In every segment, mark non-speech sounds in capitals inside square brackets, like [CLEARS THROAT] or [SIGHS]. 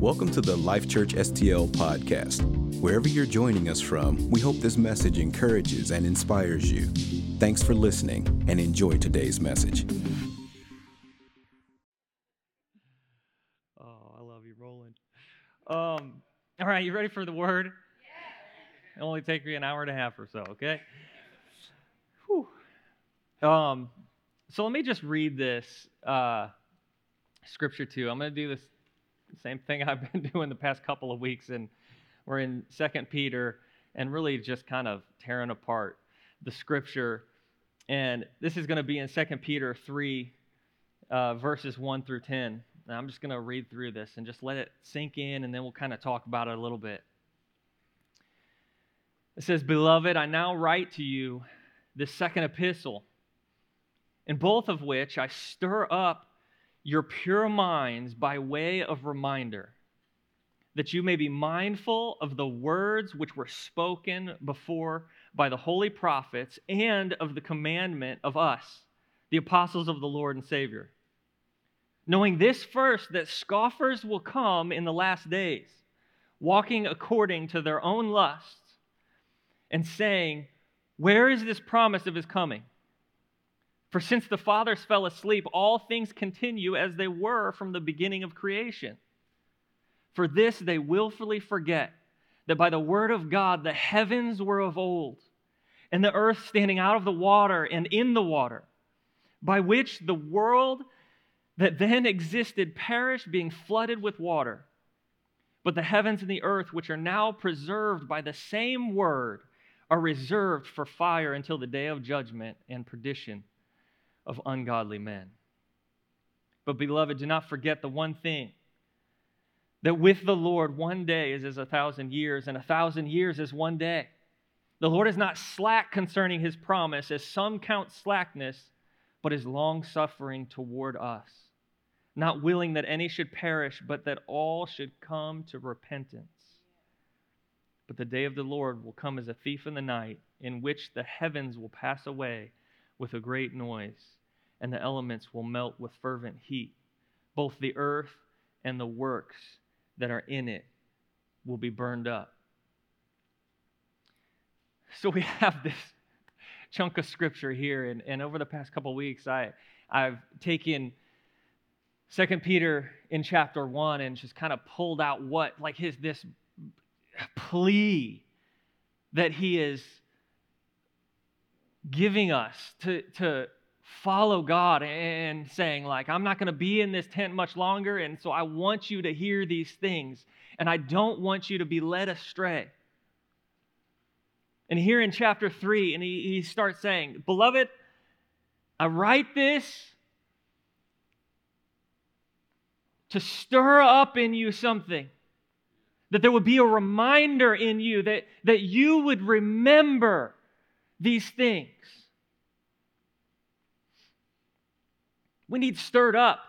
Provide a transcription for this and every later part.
Welcome to the Life Church STL podcast. Wherever you're joining us from, we hope this message encourages and inspires you. Thanks for listening and enjoy today's message. Oh, I love you, Roland. Um, all right, you ready for the word? Yeah. It'll only take me an hour and a half or so, okay? Whew. Um, so let me just read this uh, scripture too. I'm going to do this same thing [LAUGHS] I've been doing the past couple of weeks, and we're in Second Peter, and really just kind of tearing apart the scripture. And this is going to be in Second Peter three, uh, verses one through ten. And I'm just going to read through this and just let it sink in, and then we'll kind of talk about it a little bit. It says, Beloved, I now write to you this second epistle, in both of which I stir up your pure minds by way of reminder, that you may be mindful of the words which were spoken before by the holy prophets and of the commandment of us, the apostles of the Lord and Savior. Knowing this first, that scoffers will come in the last days, walking according to their own lusts, and saying, Where is this promise of his coming? For since the fathers fell asleep, all things continue as they were from the beginning of creation. For this they willfully forget that by the word of God the heavens were of old, and the earth standing out of the water and in the water, by which the world that then existed perished, being flooded with water. But the heavens and the earth, which are now preserved by the same word, are reserved for fire until the day of judgment and perdition of ungodly men. But, beloved, do not forget the one thing that with the Lord, one day is as a thousand years, and a thousand years is one day. The Lord is not slack concerning his promise, as some count slackness, but is long suffering toward us, not willing that any should perish, but that all should come to repentance. But the day of the Lord will come as a thief in the night, in which the heavens will pass away with a great noise, and the elements will melt with fervent heat. Both the earth and the works that are in it will be burned up. So we [LAUGHS] have this chunk of scripture here, and, and over the past couple weeks, I, I've taken Second Peter in chapter one and just kind of pulled out what, like his this plea that he is giving us to, to follow God and saying, like, I'm not going to be in this tent much longer, and so I want you to hear these things, and I don't want you to be led astray. And here in chapter 3, and he, he starts saying, Beloved, I write this to stir up in you something. That there would be a reminder in you that, that you would remember these things. We need stirred up.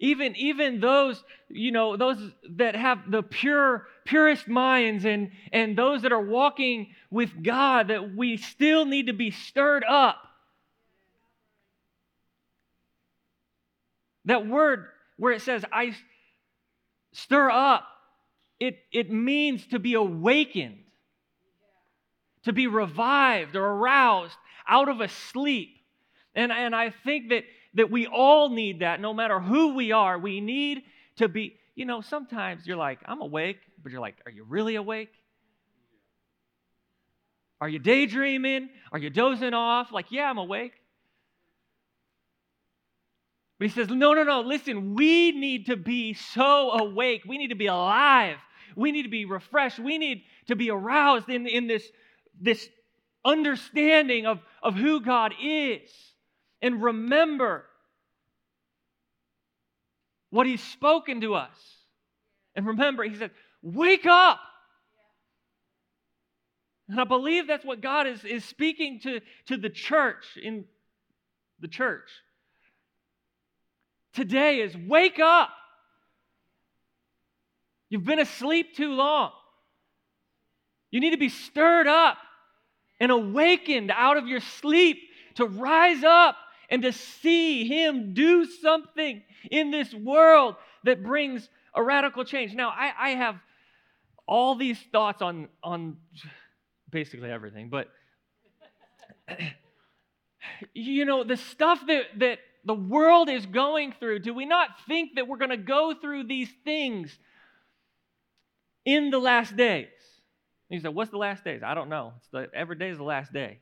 Even, even those, you know, those that have the pure, purest minds and, and those that are walking with God, that we still need to be stirred up. That word where it says, I stir up, it, it means to be awakened, to be revived or aroused out of a sleep. And, and I think that, that we all need that, no matter who we are. We need to be, you know, sometimes you're like, I'm awake, but you're like, are you really awake? Are you daydreaming? Are you dozing off? Like, yeah, I'm awake. But he says, no, no, no, listen, we need to be so awake. We need to be alive. We need to be refreshed. We need to be aroused in, in this, this understanding of, of who God is. And remember what He's spoken to us. And remember, He said, wake up. And I believe that's what God is, is speaking to, to the church in the church today is wake up. You've been asleep too long. You need to be stirred up and awakened out of your sleep to rise up and to see Him do something in this world that brings a radical change. Now, I, I have all these thoughts on, on basically everything, but [CLEARS THROAT] you know, the stuff that, that the world is going through, do we not think that we're going to go through these things in the last days? And you say, what's the last days? I don't know. It's the, every day is the last day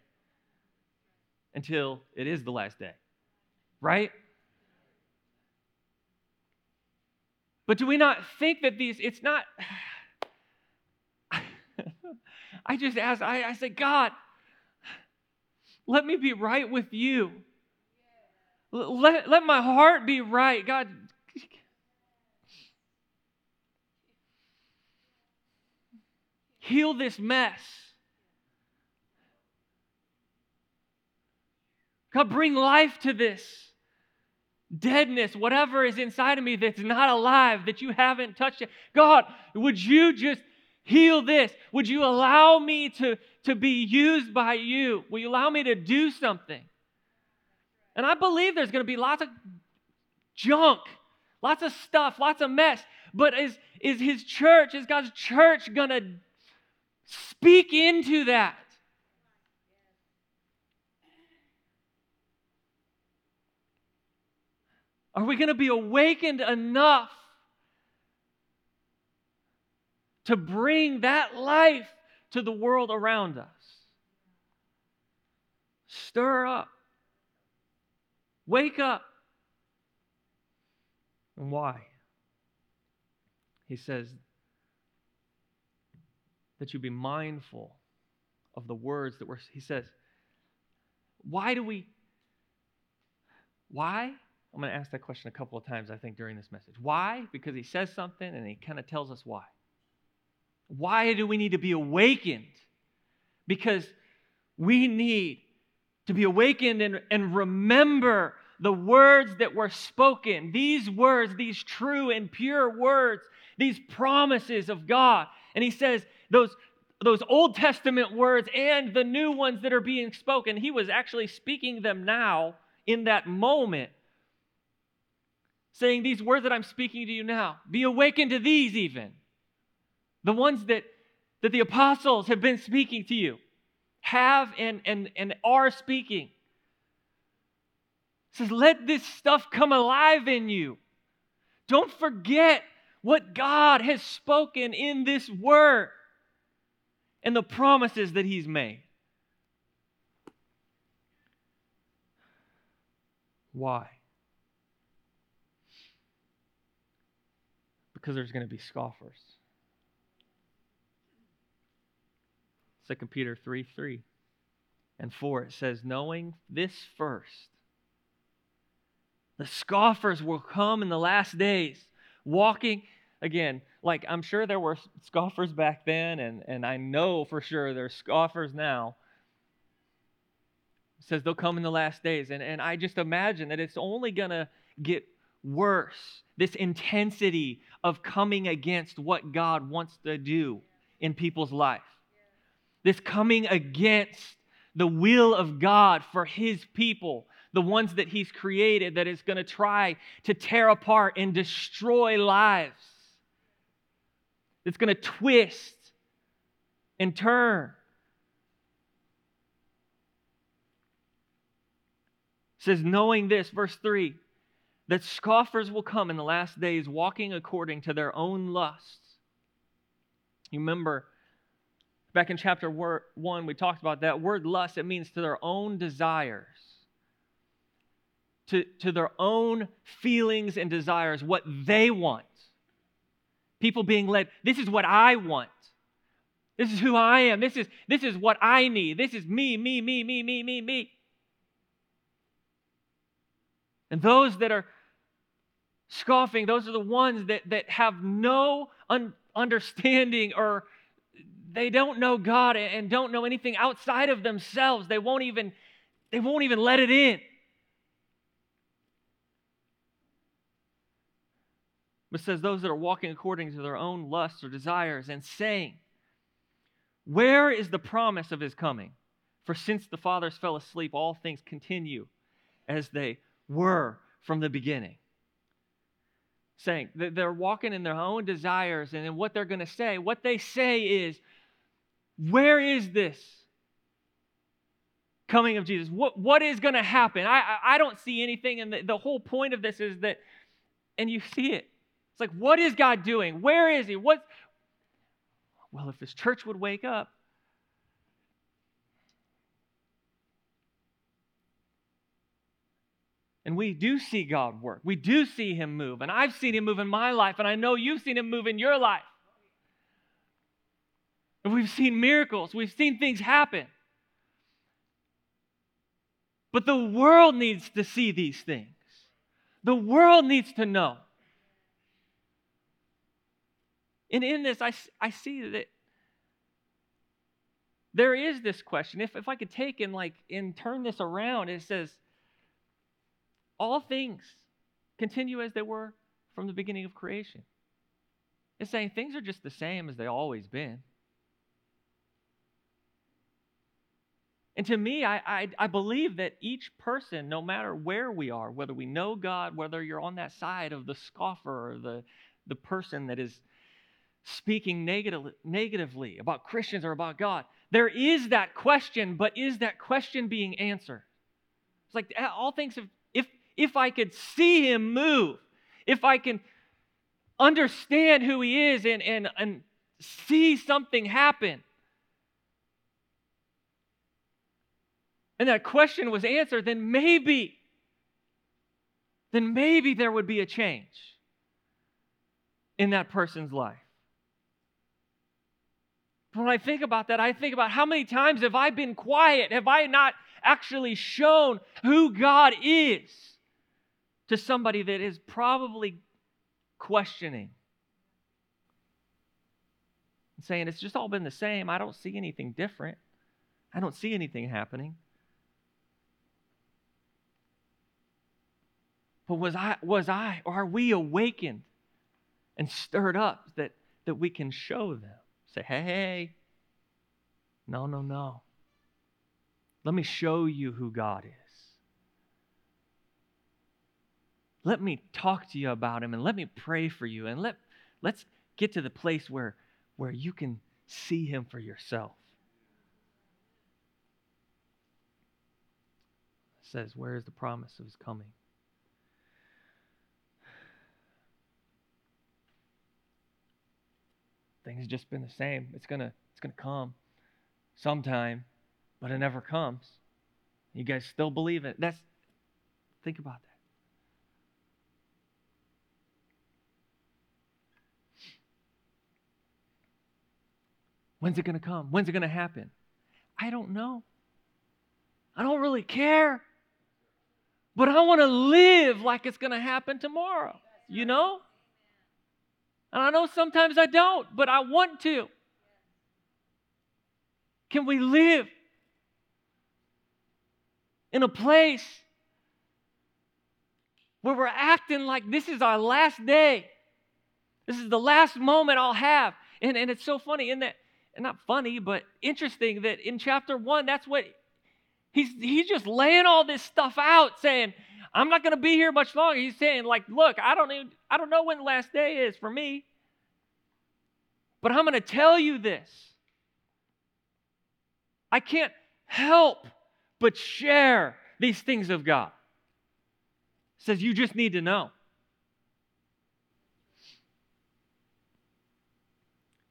until it is the last day, right? But do we not think that these, it's not, [SIGHS] I just ask, I, I say, God, let me be right with you. Let, let my heart be right. God, heal this mess. God, bring life to this deadness, whatever is inside of me that's not alive, that you haven't touched it. God, would you just heal this? Would you allow me to, to be used by you? Will you allow me to do something? And I believe there's going to be lots of junk, lots of stuff, lots of mess. But is, is his church, is God's church going to speak into that? Are we going to be awakened enough to bring that life to the world around us? Stir up. Wake up. And why? He says that you be mindful of the words that were, he says, why do we, why? I'm going to ask that question a couple of times, I think, during this message. Why? Because he says something and he kind of tells us why. Why do we need to be awakened? Because we need to be awakened and, and remember the words that were spoken. These words, these true and pure words, these promises of God. And he says, those, those Old Testament words and the new ones that are being spoken, he was actually speaking them now in that moment. Saying, These words that I'm speaking to you now, be awakened to these even. The ones that, that the apostles have been speaking to you have and, and, and are speaking. It says, let this stuff come alive in you. Don't forget what God has spoken in this word and the promises that He's made. Why? Because there's going to be scoffers. 2 Peter 3 3 and 4, it says, Knowing this first, the scoffers will come in the last days, walking again. Like I'm sure there were scoffers back then, and, and I know for sure there's scoffers now. It says they'll come in the last days. And, and I just imagine that it's only going to get worse. This intensity of coming against what God wants to do in people's life this coming against the will of God for his people, the ones that he's created, that is going to try to tear apart and destroy lives. It's going to twist and turn. It says, knowing this, verse 3, that scoffers will come in the last days walking according to their own lusts. You remember Back in chapter 1, we talked about that word lust, it means to their own desires, to, to their own feelings and desires, what they want. People being led, this is what I want. This is who I am. This is, this is what I need. This is me, me, me, me, me, me, me. And those that are scoffing, those are the ones that, that have no un- understanding or they don't know God and don't know anything outside of themselves. They won't even they won't even let it in. But says those that are walking according to their own lusts or desires and saying, Where is the promise of his coming? For since the fathers fell asleep, all things continue as they were from the beginning. saying. that They're walking in their own desires and in what they're going to say. What they say is, Where is this coming of Jesus? What, what is going to happen? I, I, I, don't see anything. And the, the whole point of this is that, and you see it. Like, what is God doing? Where is He? What? Well, if His church would wake up, And we do see God work. We do see Him move. And I've seen Him move in my life, and I know you've seen Him move in your life. And we've seen miracles, we've seen things happen. But the world needs to see these things, the world needs to know. And in this, I, I see that there is this question. If, if I could take and like and turn this around, it says, all things continue as they were from the beginning of creation. It's saying things are just the same as they always been. And to me, I, I, I, believe that each person, no matter where we are, whether we know God, whether you're on that side of the scoffer or the, the person that is speaking negative, negatively about Christians or about God, there is that question, but is that question being answered? It's like all things have if if I could see him move, if I can understand who he is and, and, and see something happen. And that question was answered, then maybe, then maybe there would be a change in that person's life. When I think about that, I think about how many times have I been quiet? Have I not actually shown who God is? to somebody that is probably questioning and saying, It's just all been the same. I don't see anything different. I don't see anything happening. But was I, was I, or are we awakened and stirred up that, that we can show them? Say, hey, hey, no, no, no. Let me show you who God is. let me talk to you about him and let me pray for you and let let's get to the place where where you can see him for yourself it says where is the promise of his coming things just been the same it's gonna it's gonna come sometime but it never comes you guys still believe it that's think about that When's it to come? When's it to happen? I don't know. I don't really care. But I want to live like it's to happen tomorrow, you know? And I know sometimes I don't, but I want to. Can we live in a place where we're acting like this is our last day? This is the last moment I'll have. And, and it's so funny in that not funny, but interesting that in chapter one, that's what he's he's just laying all this stuff out, saying, I'm not gonna be here much longer. He's saying, like, look, I don't even I don't know when the last day is for me. But I'm gonna tell you this. I can't help but share these things of God. says you just need to know.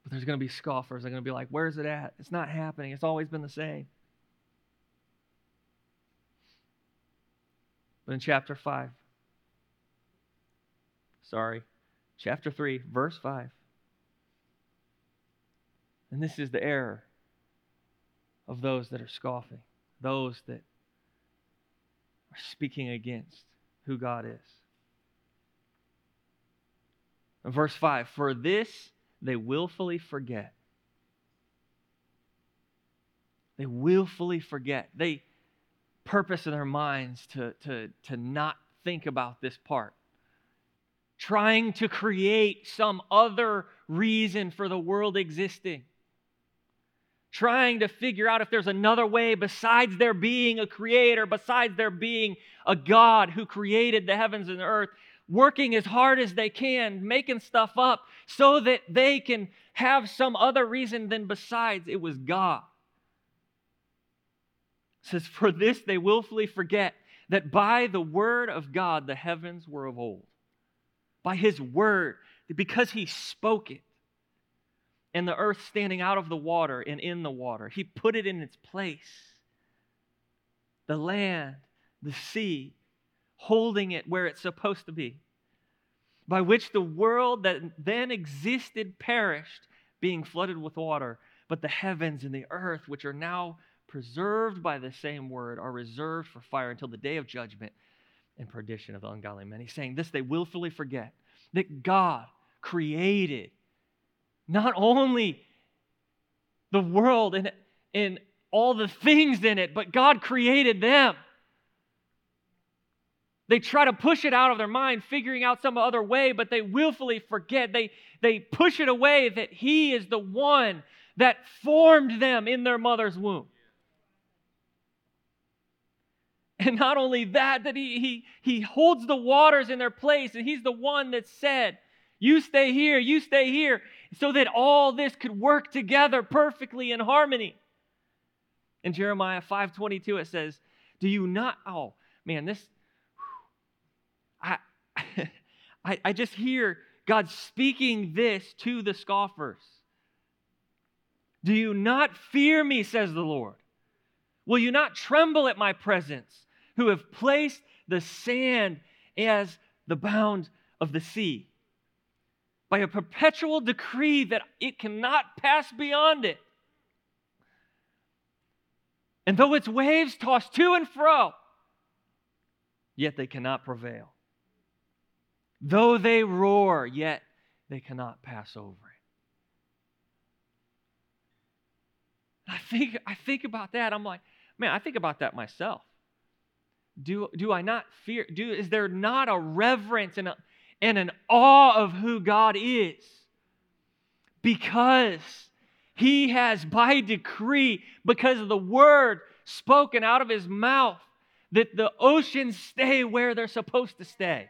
But there's going to be scoffers. They're going to be like, Where's it at? It's not happening. It's always been the same. But in chapter 5, sorry, chapter 3, verse 5, and this is the error of those that are scoffing, those that are speaking against who God is. Verse 5, for this they willfully forget. They willfully forget. They purpose in their minds to, to, to not think about this part. Trying to create some other reason for the world existing. Trying to figure out if there's another way besides there being a creator, besides there being a God who created the heavens and the earth working as hard as they can, making stuff up so that they can have some other reason than besides it was God. Says, For this they willfully forget that by the word of God the heavens were of old. By his word, because he spoke it, and the earth standing out of the water and in the water, he put it in its place. The land, the sea, holding it where it's supposed to be, by which the world that then existed perished, being flooded with water. But the heavens and the earth, which are now preserved by the same word, are reserved for fire until the day of judgment and perdition of the ungodly men. He's saying this they willfully forget that God created not only the world and, and all the things in it, but God created them. They try to push it out of their mind, figuring out some other way, but they willfully forget. They, they push it away that He is the one that formed them in their mother's womb. And not only that, that he, he, he holds the waters in their place, and he's the one that said, You stay here, you stay here, so that all this could work together perfectly in harmony. In Jeremiah 5:22, it says, Do you not? Oh, man, this I [LAUGHS] I, I just hear God speaking this to the scoffers. Do you not fear me, says the Lord? Will you not tremble at my presence? Who have placed the sand as the bound of the sea by a perpetual decree that it cannot pass beyond it. And though its waves toss to and fro, yet they cannot prevail. Though they roar, yet they cannot pass over it. I think, I think about that. I'm like, man, I think about that myself do, do I not fear? Do, is there not a reverence and, a, and an awe of who God is? Because he has, by decree, because of the word spoken out of his mouth, that the oceans stay where they're supposed to stay.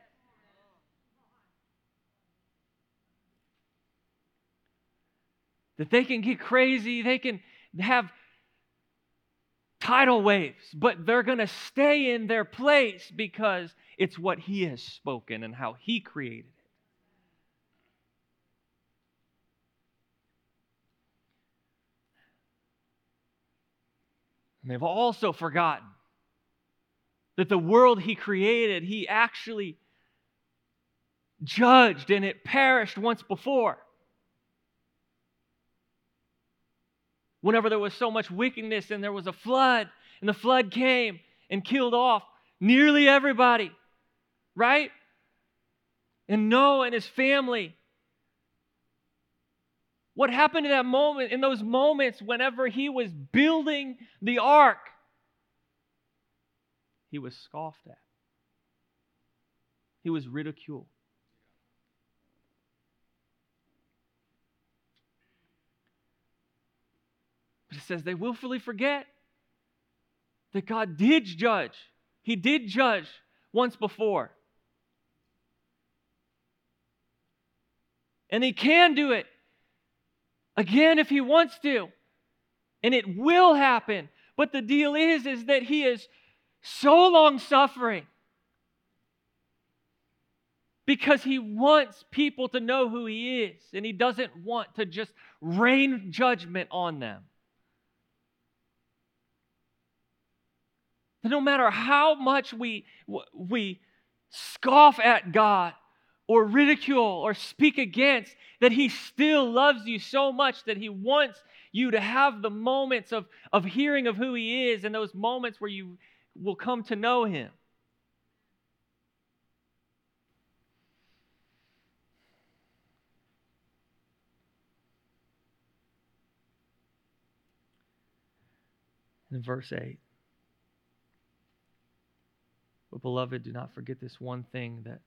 That they can get crazy, they can have tidal waves, but they're going to stay in their place because it's what He has spoken and how He created it. And they've also forgotten that the world He created, He actually judged and it perished once before. Whenever there was so much wickedness and there was a flood, and the flood came and killed off nearly everybody, right? And Noah and his family. What happened in that moment, in those moments, whenever he was building the ark? He was scoffed at, he was ridiculed. But it says they willfully forget that God did judge. He did judge once before. And He can do it again if He wants to. And it will happen. But the deal is, is that He is so long suffering because he wants people to know who he is and he doesn't want to just rain judgment on them. That no matter how much we, we scoff at God or ridicule or speak against, that He still loves you so much that He wants you to have the moments of, of hearing of who He is and those moments where you will come to know Him. In verse 8. But, beloved, do not forget this one thing that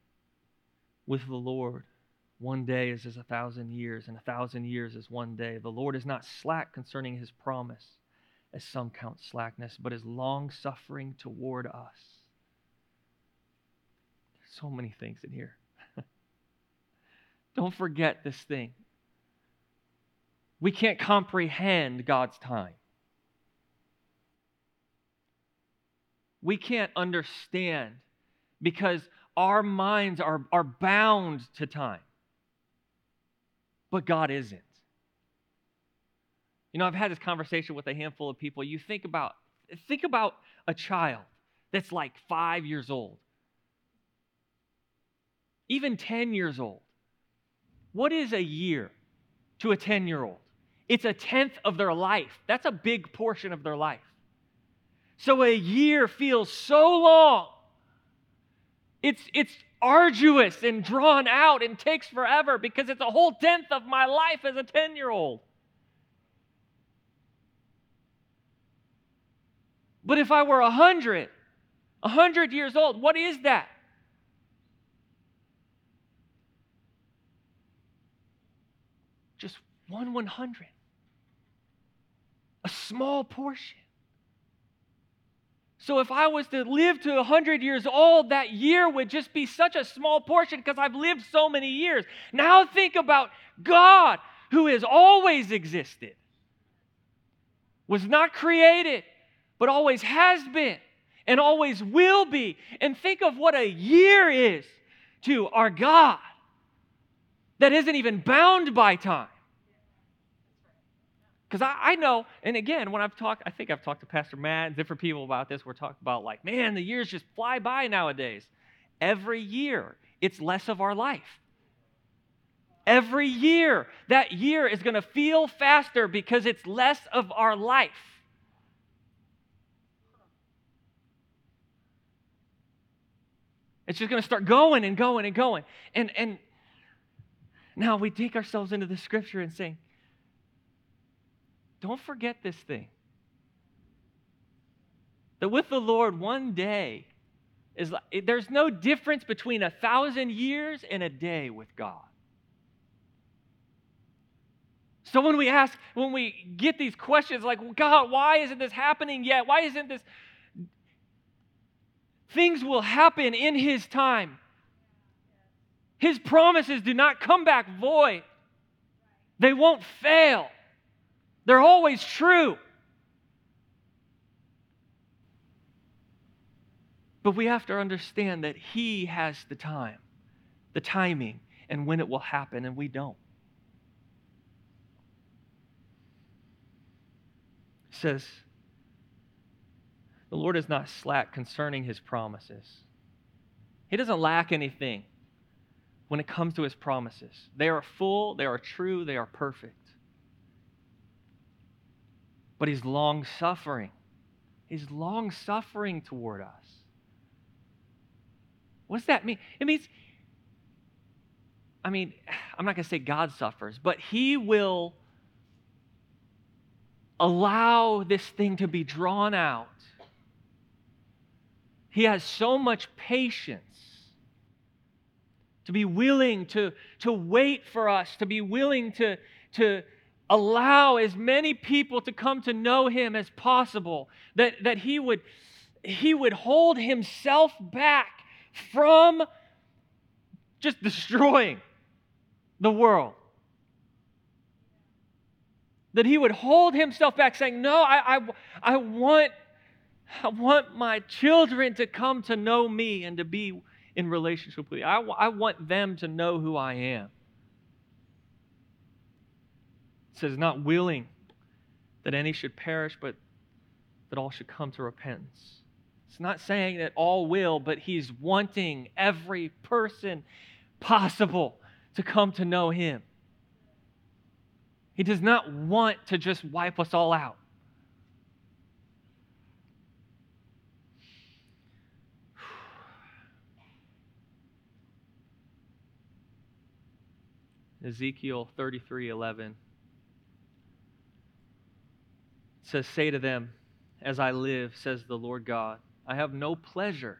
with the Lord, one day is as a thousand years, and a thousand years is one day. The Lord is not slack concerning his promise, as some count slackness, but is long suffering toward us. There's so many things in here. [LAUGHS] Don't forget this thing. We can't comprehend God's time. We can't understand because our minds are, are bound to time. But God isn't. You know, I've had this conversation with a handful of people. You think about think about a child that's like 5 years old. Even 10 years old. What is a year to a 10-year-old? It's a tenth of their life. That's a big portion of their life. So a year feels so long. It's, it's arduous and drawn out and takes forever because it's a whole tenth of my life as a 10 year old. But if I were 100, 100 years old, what is that? Just one one hundred. A small portion. So if I was to live to 100 years old, that year would just be such a small portion because I've lived so many years. Now think about God who has always existed, was not created, but always has been and always will be. And think of what a year is to our God that isn't even bound by time. Because I, I, know, and again, when I've talked, I think I've talked to Pastor Matt and different people about this. We're talking about, like, man, the years just fly by nowadays. Every year, it's less of our life. Every year, that year is going to feel faster because it's less of our life. It's just going to start going and going and going. And, and now we take ourselves into the scripture and saying, don't forget this thing. That with the Lord, one day is like, there's no difference between a thousand years and a day with God. So when we ask, when we get these questions like, God, why isn't this happening yet? Why isn't this? Things will happen in His time. His promises do not come back void, they won't fail. They're always true. But we have to understand that He has the time, the timing, and when it will happen, and we don't. It says, The Lord is not slack concerning His promises. He doesn't lack anything when it comes to His promises. They are full, they are true, they are perfect but he's long suffering. He's long suffering toward us. What does that mean? It means, I mean, [SIGHS] I'm not going to say God suffers, but he will allow this thing to be drawn out. He has so much patience to be willing to, to wait for us, to be willing to, to, allow as many people to come to know him as possible, that, that he, would, he would hold himself back from just destroying the world. That he would hold himself back, saying, No, I, I, I, want, I want my children to come to know me and to be in relationship with me. I, I want them to know who I am. It says, not willing that any should perish, but that all should come to repentance. It's not saying that all will, but he's wanting every person possible to come to know him. He does not want to just wipe us all out. [SIGHS] Ezekiel 33 11 says, Say to them, As I live, says the Lord God, I have no pleasure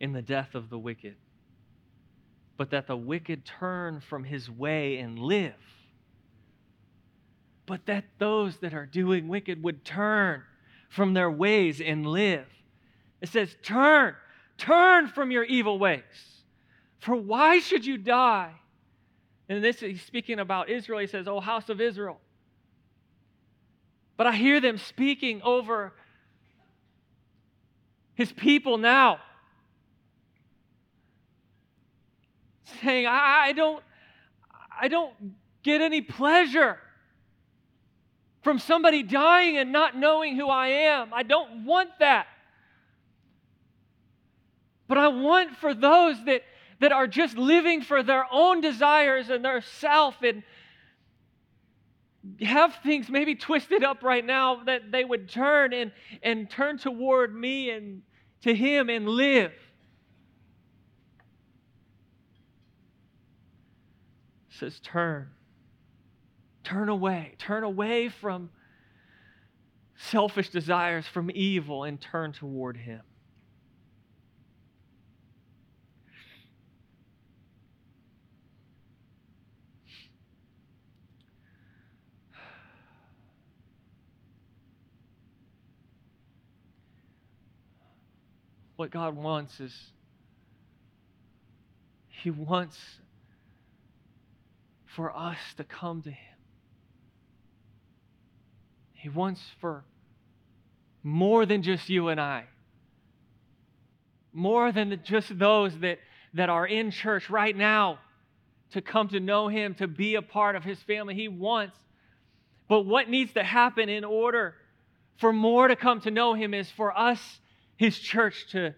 in the death of the wicked, but that the wicked turn from his way and live. But that those that are doing wicked would turn from their ways and live. It says, Turn, turn from your evil ways. For why should you die, And this he's speaking about Israel. He says, Oh, house of Israel. But I hear them speaking over his people now. Saying, I, I don't, I don't get any pleasure from somebody dying and not knowing who I am. I don't want that. But I want for those that, that are just living for their own desires and their self and have things maybe twisted up right now that they would turn and, and turn toward me and to Him and live. It says, turn. Turn away. Turn away from selfish desires, from evil, and turn toward Him. What God wants is He wants for us to come to Him. He wants for more than just you and I, more than just those that, that are in church right now to come to know Him, to be a part of His family. He wants. But what needs to happen in order for more to come to know Him is for us, His church, to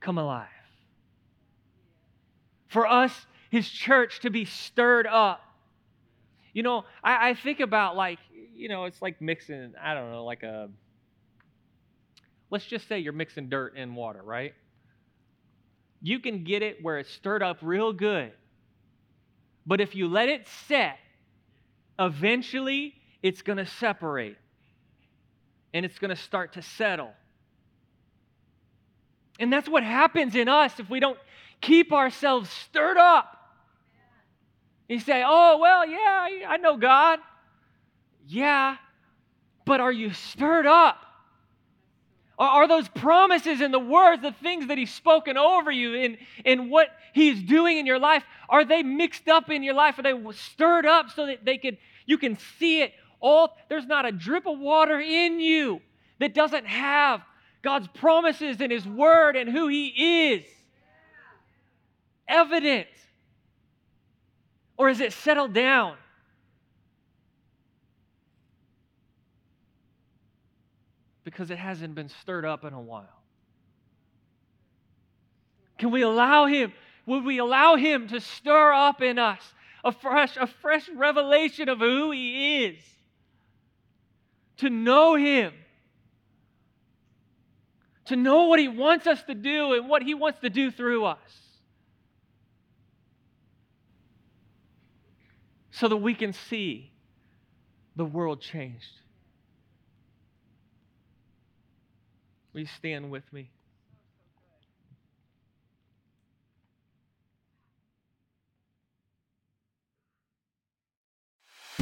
come alive. For us, His church, to be stirred up. You know, I, I think about like you know, it's like mixing, I don't know, like a, let's just say you're mixing dirt and water, right? You can get it where it's stirred up real good. But if you let it set, eventually it's going to separate and it's going to start to settle. And that's what happens in us if we don't keep ourselves stirred up. You say, oh, well, yeah, I know God. Yeah, but are you stirred up? Are, those promises and the words, the things that He's spoken over you in, in what He's doing in your life, are they mixed up in your life? Are they stirred up so that they could you can see it all? There's not a drip of water in you that doesn't have God's promises and His word and who He is evident. Or is it settled down? because it hasn't been stirred up in a while. Can we allow Him? Would we allow Him to stir up in us a fresh, a fresh revelation of who He is? To know Him, to know what He wants us to do and what He wants to do through us. So that we can see the world changed. Will you stand with me?